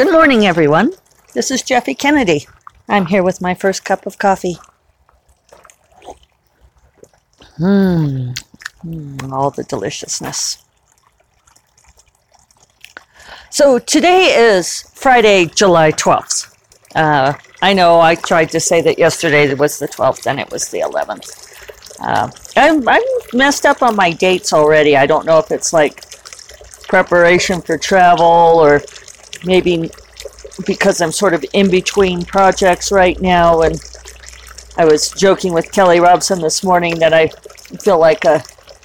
Good morning, everyone. This is Jeffe Kennedy. I'm here with my first cup of coffee. Mmm, mm, all the deliciousness. So today is Friday, July 12th. Uh, I know I tried to say that yesterday it was the 12th and it was the 11th. Uh, I'm, I'm messed up on my dates already. I don't know if it's like preparation for travel or maybe because I'm sort of in between projects right now. And I was joking with Kelly Robson this morning that I feel like a,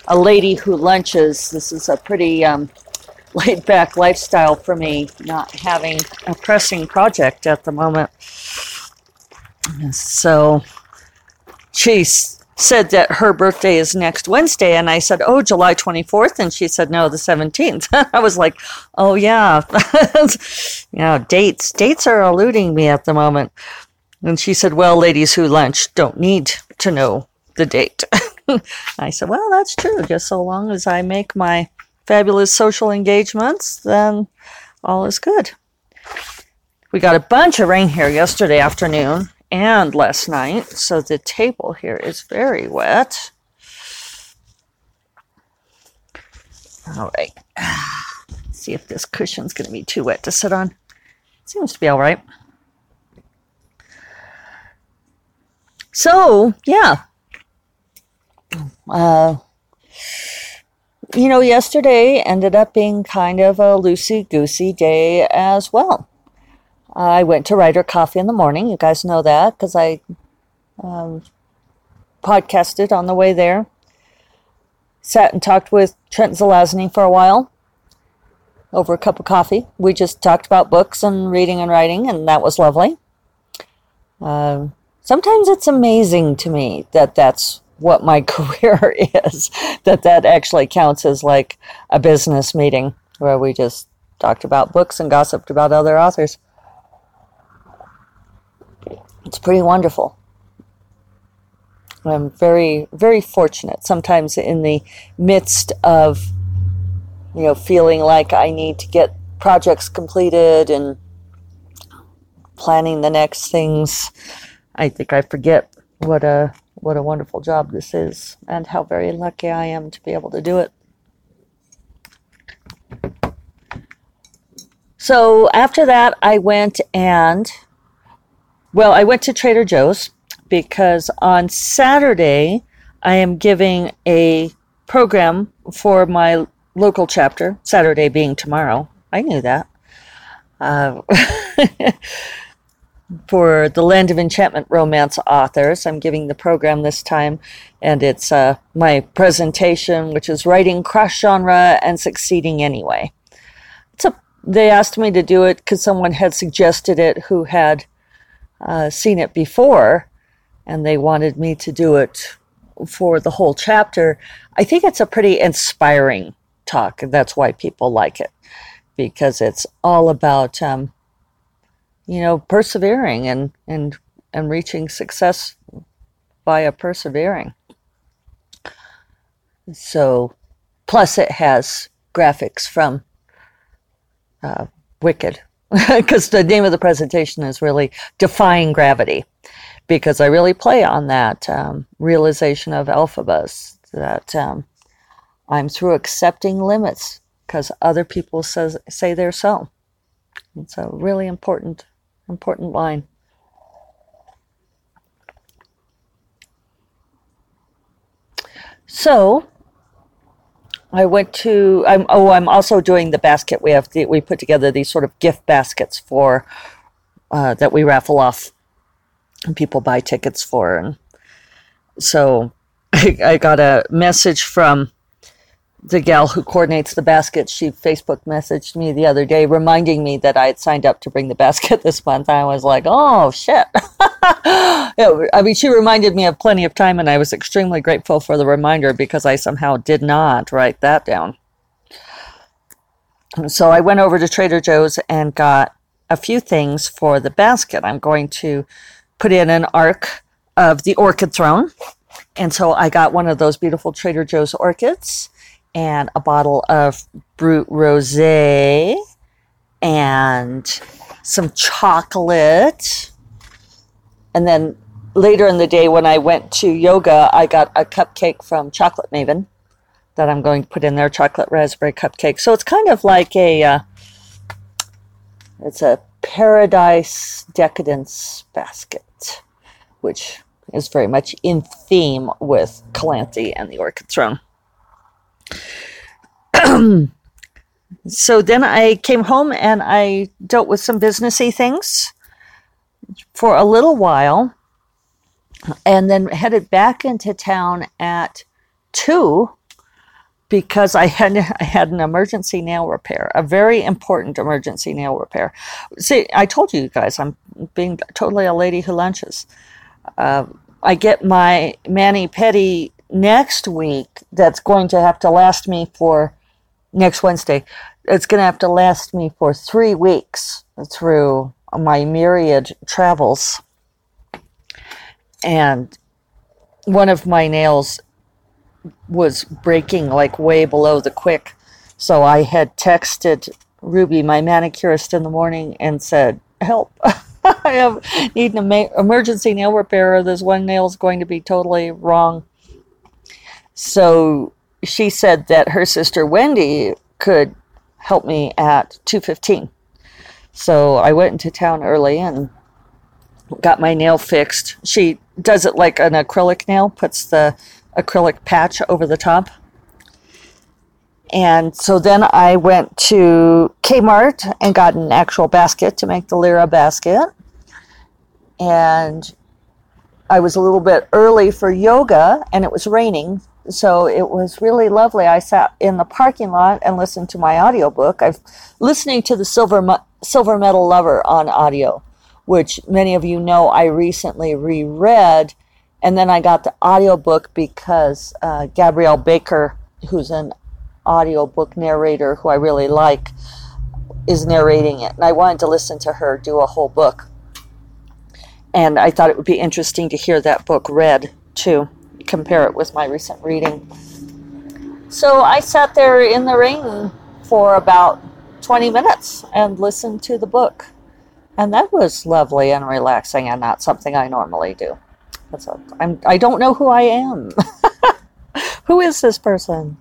a lady who lunches. This is a pretty um, laid back lifestyle for me, not having a pressing project at the moment. So she's said that her birthday is next Wednesday. And I said, Oh, July 24th. And she said, No, the 17th. I was like, Oh, yeah. yeah, dates. Dates are eluding me at the moment. And she said, Well, ladies who lunch don't need to know the date. I said, Well, that's true. Just so long as I make my fabulous social engagements, then all is good. We got a bunch of rain here yesterday afternoon and last night, so the table here is very wet. All right. see if this cushion's going to be too wet to sit on. Seems to be all right. So, yeah. Uh, you know, yesterday ended up being kind of a loosey goosey day as well. I went to Writer Coffee in the morning. You guys know that because I um, podcasted on the way there. Sat and talked with Trent Zelazny for a while over a cup of coffee. We just talked about books and reading and writing, and that was lovely. Uh, sometimes it's amazing to me that that's what my career is, that that actually counts as like a business meeting where we just talked about books and gossiped about other authors. It's pretty wonderful. I'm very, very fortunate. Sometimes in the midst of, you know, feeling like I need to get projects completed and planning the next things, I think I forget what a what a wonderful job this is and how very lucky I am to be able to do it. So after that, I went and well, I went to Trader Joe's because on Saturday I am giving a program for my local chapter, Saturday being tomorrow. I knew that. Uh, for the Land of Enchantment romance authors. I'm giving the program this time, and it's uh, my presentation, which is writing cross genre and succeeding anyway. It's a, they asked me to do it because someone had suggested it who had uh, seen it before, and they wanted me to do it for the whole chapter. I think it's a pretty inspiring talk, and that's why people like it because it's all about, um, you know, persevering and and and reaching success via persevering. So, plus it has graphics from uh, Wicked, because the name of the presentation is really defying gravity because i really play on that um, realization of Elphaba's that um, i'm through accepting limits because other people says, say they're so. It's a really important important line. So I went to. I'm oh, I'm also doing the basket. We have the, we put together these sort of gift baskets for uh, that we raffle off, and people buy tickets for. And so I, I got a message from the gal who coordinates the basket, she Facebook messaged me the other day reminding me that I had signed up to bring the basket this month. I was like, oh, shit. I mean, she reminded me of plenty of time, and I was extremely grateful for the reminder because I somehow did not write that down. So I went over to Trader Joe's and got a few things for the basket. I'm going to put in an arc of the orchid throne. And so I got one of those beautiful Trader Joe's orchids and a bottle of Brut Rosé and some chocolate. And then later in the day, when I went to yoga, I got a cupcake from Chocolate Maven that I'm going to put in there chocolate raspberry cupcake. So it's kind of like a. Uh, it's a paradise decadence basket, which is very much in theme with Calanthe and the Orchid Throne. so then I came home and I dealt with some businessy things for a little while and then headed back into town at two because I had I had an emergency nail repair, a very important emergency nail repair. See, I told you guys I'm being totally a lady who lunches. Uh, I get my mani pedi next week. That's going to have to last me for next Wednesday. It's going to have to last me for three weeks through my myriad travels. And one of my nails was breaking like way below the quick. So I had texted Ruby, my manicurist, in the morning and said, Help. I have need an emergency nail repair. This one nail is going to be totally wrong. So she said that her sister Wendy could help me at 2:15. So I went into town early and got my nail fixed. She does it like an acrylic nail, puts the acrylic patch over the top. And so then I went to Kmart and got an actual basket to make the Lyra basket. And I was a little bit early for yoga and it was raining. So it was really lovely. I sat in the parking lot and listened to my audiobook. I've listening to the Silver Silver Metal Lover on audio, which many of you know I recently reread and then I got the audiobook because uh, Gabrielle Baker, who's an audiobook narrator who I really like, is narrating it. And I wanted to listen to her do a whole book. And I thought it would be interesting to hear that book read too, compare it with my recent reading. So I sat there in the rain for about 20 minutes and listened to the book. And that was lovely and relaxing and not something I normally do. That's a, I'm, I don't know who I am. who is this person?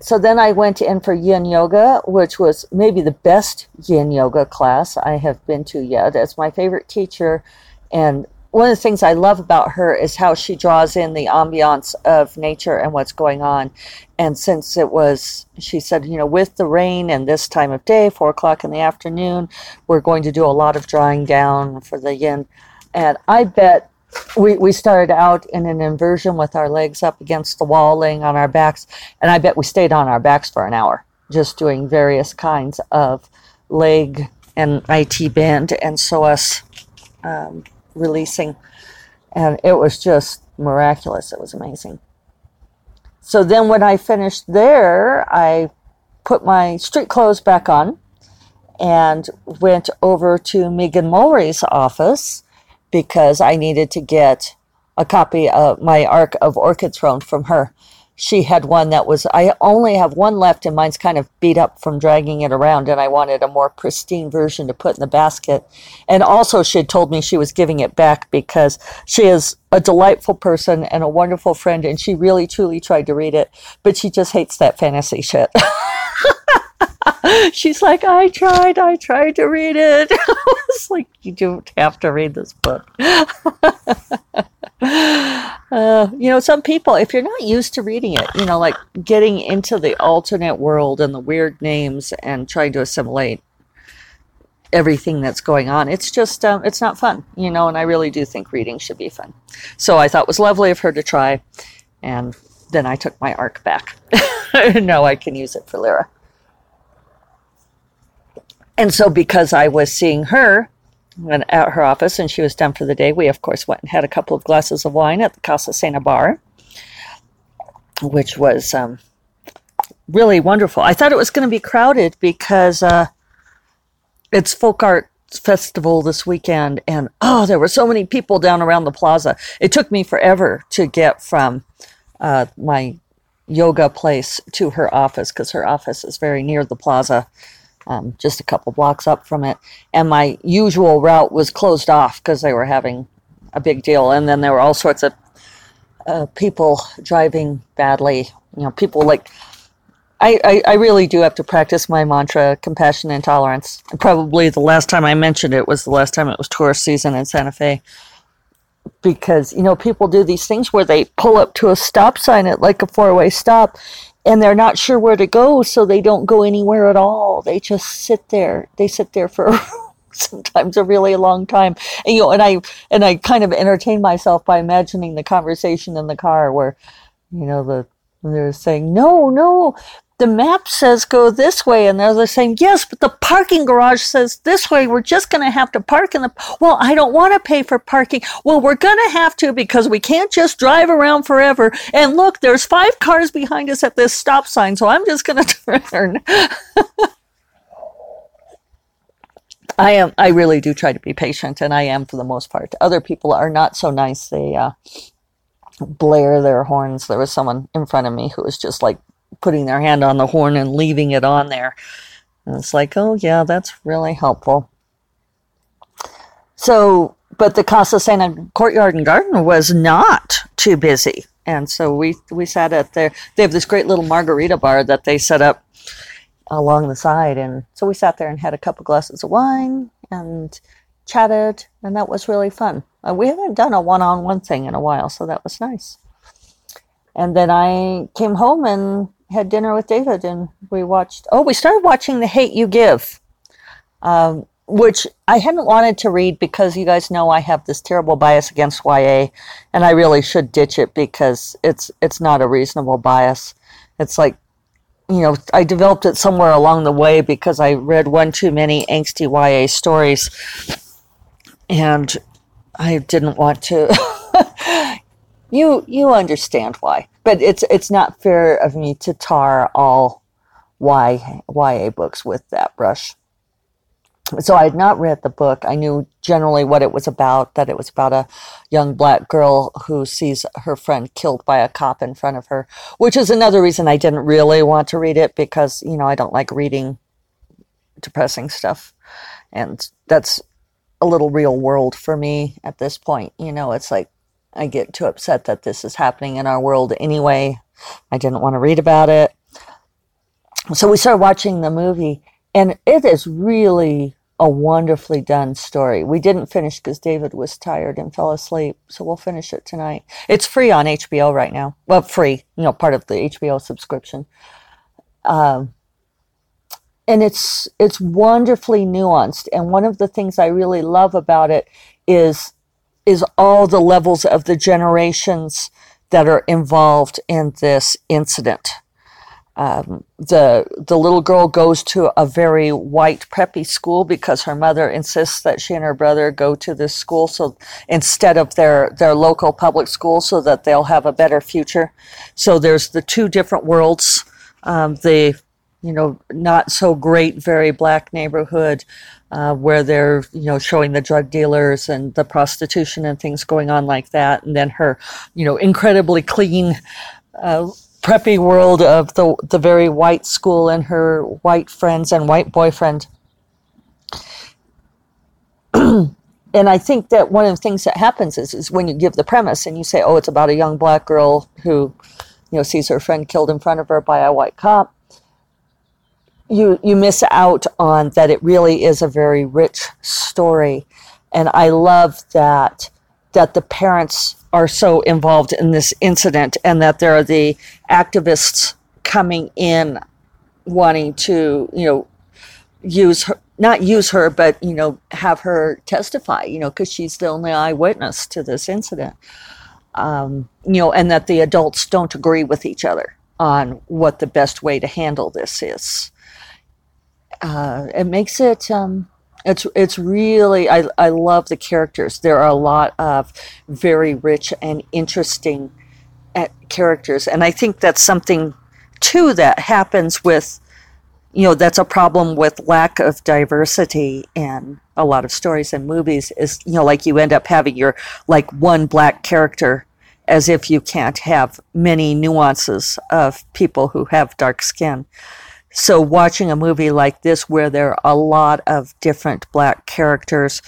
So then I went in for yin yoga, which was maybe the best yin yoga class I have been to yet. As my favorite teacher. And one of the things I love about her is how she draws in the ambiance of nature and what's going on. And since it was, she said, you know, with the rain and this time of day, four o'clock in the afternoon, we're going to do a lot of drawing down for the yin. And I bet we, we started out in an inversion with our legs up against the wall, laying on our backs. And I bet we stayed on our backs for an hour, just doing various kinds of leg and IT band and psoas um, releasing. And it was just miraculous. It was amazing. So then when I finished there, I put my street clothes back on and went over to Megan Mulry's office because I needed to get a copy of my Arc of Orchid Throne from her she had one that was i only have one left and mine's kind of beat up from dragging it around and i wanted a more pristine version to put in the basket. And also she had told me she was giving it back because she is a delightful person and a wonderful friend and she really truly tried to read it but she just hates that fantasy shit she's like i tried i tried to read it it's like you don't have to read this book uh, you know, some people, if you're not used to reading it, you know, like getting into the alternate world and the weird names and trying to assimilate everything that's going on, it's just, um, it's not fun, you know, and I really do think reading should be fun. So I thought it was lovely of her to try. And then I took my arc back. now I can use it for Lyra. And so because I was seeing her, at her office and she was done for the day. We, of course, went and had a couple of glasses of wine at the Casa Sena bar, which was um, really wonderful. I thought it was going to be crowded because uh, it's folk art festival this weekend and oh there were so many people down around the plaza it took me forever to get from uh, my yoga place to her office because her office is very near the plaza um, just a couple blocks up from it. And my usual route was closed off because they were having a big deal. And then there were all sorts of uh, people driving badly. You know, people like. I, I, I really do have to practice my mantra, compassion and tolerance. Probably the last time I mentioned it was the last time it was tourist season in Santa Fe because you know people do these things where they pull up to a stop sign at like a four-way stop and they're not sure where to go so they don't go anywhere at all. They just sit there. They sit there for sometimes a really long time. And you know and i and i kind of entertain myself by imagining the conversation in the car where you know the they're saying no no the map says go this way and they're saying yes but the parking garage says this way. We're just going to have to park in the well i don't want to pay for parking. Well we're going to have to because we can't just drive around forever. And look there's five cars behind us at this stop sign so i'm just going to turn. I am i really do try to be patient and i am for the most part. Other people are not so nice. They uh, blare their horns. There was someone in front of me who was just like putting their hand on the horn and leaving it on there. And it's like, oh, yeah, that's really helpful. So, but the Casa Sena Courtyard and Garden was not too busy. And so we, we sat at there. They have this great little margarita bar that they set up along the side. And so we sat there and had a couple glasses of wine and chatted. And that was really fun. Uh, we haven't done a one on one thing in a while. So that was nice. And then I came home and had dinner with David and we watched, oh, we started watching The Hate You Give, um, which I hadn't wanted to read because you guys know I have this terrible bias against YA and I really should ditch it because it's, it's not a reasonable bias. It's like, you know, I developed it somewhere along the way because I read one too many angsty YA stories and I didn't want to. you you understand why but it's it's not fair of me to tar all y YA books with that brush. So I had not read the book. I knew generally what it was about, that it was about a young black girl who sees her friend killed by a cop in front of her, which is another reason I didn't really want to read it because, you know, I don't like reading depressing stuff. And that's a little real world for me at this point. You know, it's like I get too upset that this is happening in our world anyway. I didn't want to read about it. So we started watching the movie, and it is really a wonderfully done story. We didn't finish because David was tired and fell asleep, so we'll finish it tonight. It's free on HBO right now. Well, free, you know, part of the HBO subscription. Um, and it's it's wonderfully nuanced. And one of the things I really love about it is is all the levels of the generations that are involved in this incident. Um, the the little girl goes to a very white preppy school because her mother insists that she and her brother go to this school so instead of their their local public school so that they'll have a better future. So there's the two different worlds. Um, the you know not so great very black neighborhood uh, where they're you know showing the drug dealers and the prostitution and things going on like that, and then her you know incredibly clean. Uh, preppy world of the the very white school and her white friends and white boyfriend. and I think that one of the things that happens is, is when you give the premise and you say, oh, it's about a young black girl who, you know, sees her friend killed in front of her by a white cop you you miss out on that it really is a very rich story. And i love that that the parents are so involved in this incident and that there are the activists coming in wanting to you know use her not use her but you know have her testify you know because she's the only eyewitness to this incident. Um, you know and that the adults don't agree with each other on what the best way to handle this is uh, it makes it um, it's it's really I, I love the characters. There are a lot of very rich and interesting uh, characters. And i think that's something too that happens with you know that's a problem with lack of diversity in a lot of stories and movies is you know like you end up having your like one black character as if you can't have many nuances of people who have dark skin so watching a movie like this where there are a lot of different black characters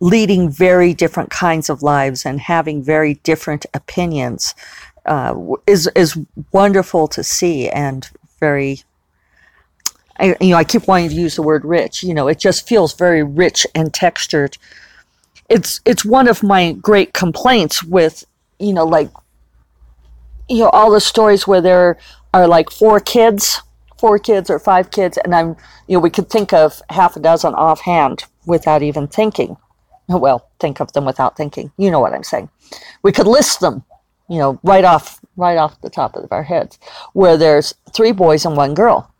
leading very different kinds of lives and having very different opinions uh, is is wonderful to see and very I, you know, I keep wanting to use the word rich. You know, it just feels very rich and textured. It's it's one of my great complaints with, you know, like, you know, all the stories where there are like four kids, four kids or five kids, and I'm, you know, we could think of half a dozen offhand without even thinking. Oh, well, think of them without thinking. You know what I'm saying. We could list them, you know, right off right off the top of our heads, where there's three boys and one girl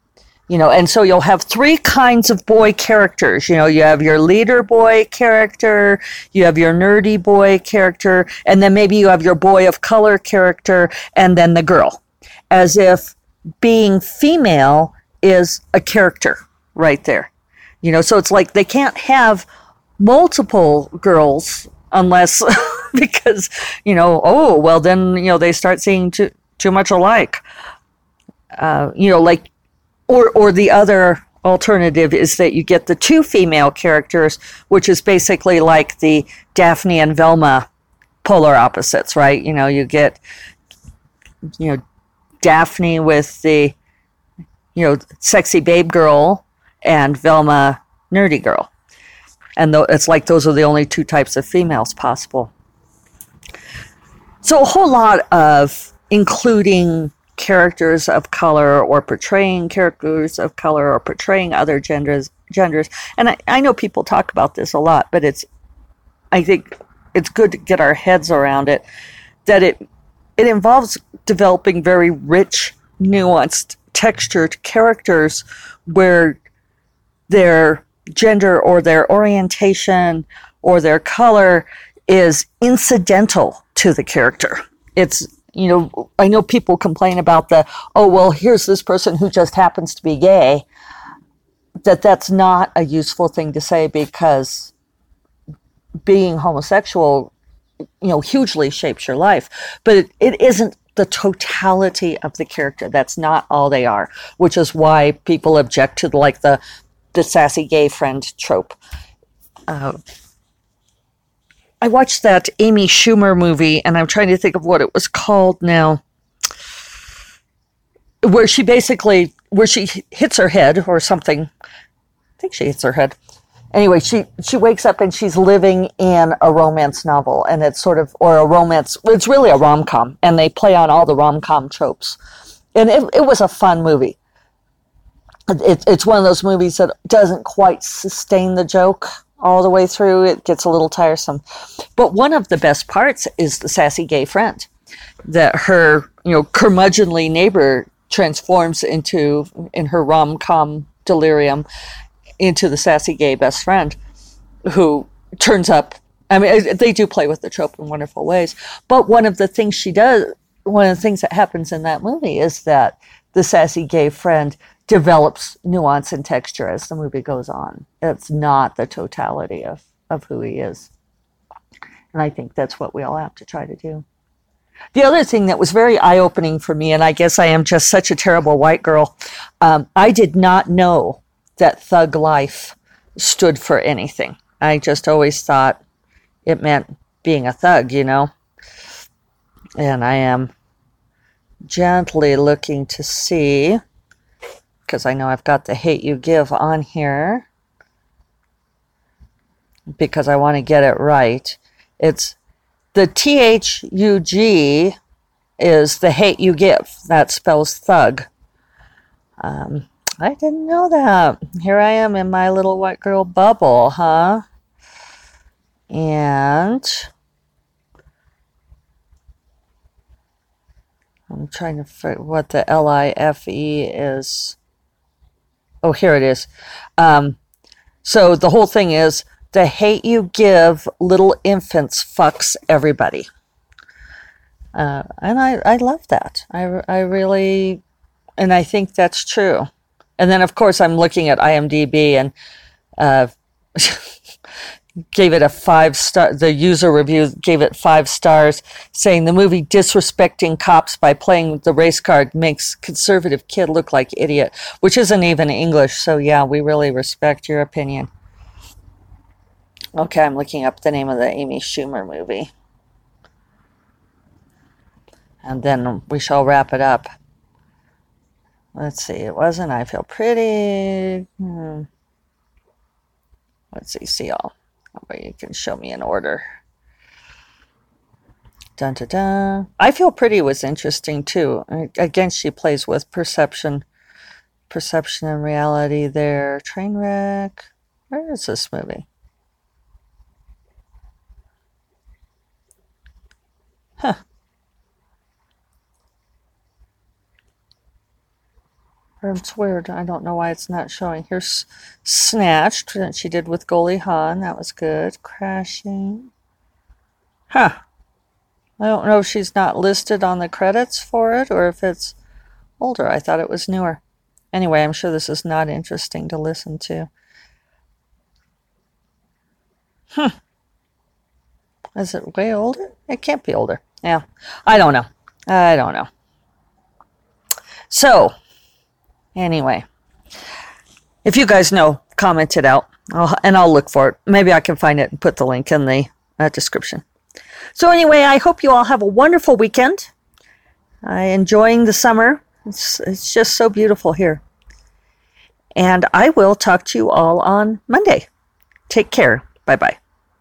you know and so you'll have three kinds of boy characters you know you have your leader boy character you have your nerdy boy character and then maybe you have your boy of color character and then the girl as if being female is a character right there you know so it's like they can't have multiple girls unless because you know oh well then you know they start seeing too too much alike uh, you know like or or the other alternative is that you get the two female characters, which is basically like the Daphne and Velma polar opposites, right? You know, you get you know Daphne with the you know sexy babe girl and Velma nerdy girl. And th- it's like those are the only two types of females possible. So a whole lot of including characters of color or portraying characters of color or portraying other genders genders and I, I know people talk about this a lot but it's i think it's good to get our heads around it that it it involves developing very rich nuanced textured characters where their gender or their orientation or their color is incidental to the character it's you know, I know people complain about the, oh, well, here's this person who just happens to be gay. That that's not a useful thing to say because being homosexual, you know, hugely shapes your life. But it, it isn't the totality of the character. That's not all they are, which is why people object to like the the sassy gay friend trope. Uh, I watched that Amy Schumer movie, and I'm trying to think of what it was called now, where she basically where she hits her head or something. I think she hits her head. Anyway, she she wakes up and she's living in a romance novel, and it's sort of or a romance. It's really a rom com, and they play on all the rom com tropes, and it it was a fun movie. It, it's one of those movies that doesn't quite sustain the joke all the way through. It gets a little tiresome. But one of the best parts is the sassy gay friend that her, you know, curmudgeonly neighbor transforms into, in her rom com delirium, into the sassy gay best friend who turns up. I mean, they do play with the trope in wonderful ways. But one of the things she does, one of the things that happens in that movie is that the sassy gay friend develops nuance and texture as the movie goes on. It's not the totality of, of who he is. And I think that's what we all have to try to do. The other thing that was very eye opening for me, and I guess I am just such a terrible white girl, um, I did not know that thug life stood for anything. I just always thought it meant being a thug, you know? And I am gently looking to see because I know I've got the hate you give on here because I want to get it right. It's the T H U G is the hate you give. That spells thug. Um, I didn't know that. Here I am in my little white girl bubble, huh? And I'm trying to figure what the L I F E is. Oh, here it is. Um, so the whole thing is the hate you give little infants fucks everybody. Uh, and I, I love that. I, I really, and I think that's true. And then, of course, I'm looking at IMDb and uh, gave it a five star. The user review gave it five stars, saying the movie disrespecting cops by playing the race card makes conservative kid look like idiot, which isn't even English. So yeah, we really respect your opinion. Okay, I'm looking up the name of the Amy Schumer movie. And then we shall wrap it up. Let's see, it wasn't I Feel Pretty. Hmm. Let's see, see all. But you can show me an order. Dun, dun, dun. I Feel Pretty was interesting too. Again, she plays with perception, perception and reality there. Trainwreck. Where is this movie? Huh. It's weird. I don't know why it's not showing. Here's Snatched that she did with Goldie Hawn. That was good. Crashing. Huh. I don't know if she's not listed on the credits for it or if it's older. I thought it was newer. Anyway, I'm sure this is not interesting to listen to. Hmm. Is it way older? It can't be older. Yeah. I don't know. I don't know. So, anyway, if you guys know, comment it out I'll, and I'll look for it. Maybe I can find it and put the link in the uh, description. So, anyway, I hope you all have a wonderful weekend. Uh, enjoying the summer. It's, it's just so beautiful here. And I will talk to you all on Monday. Take care. Bye bye.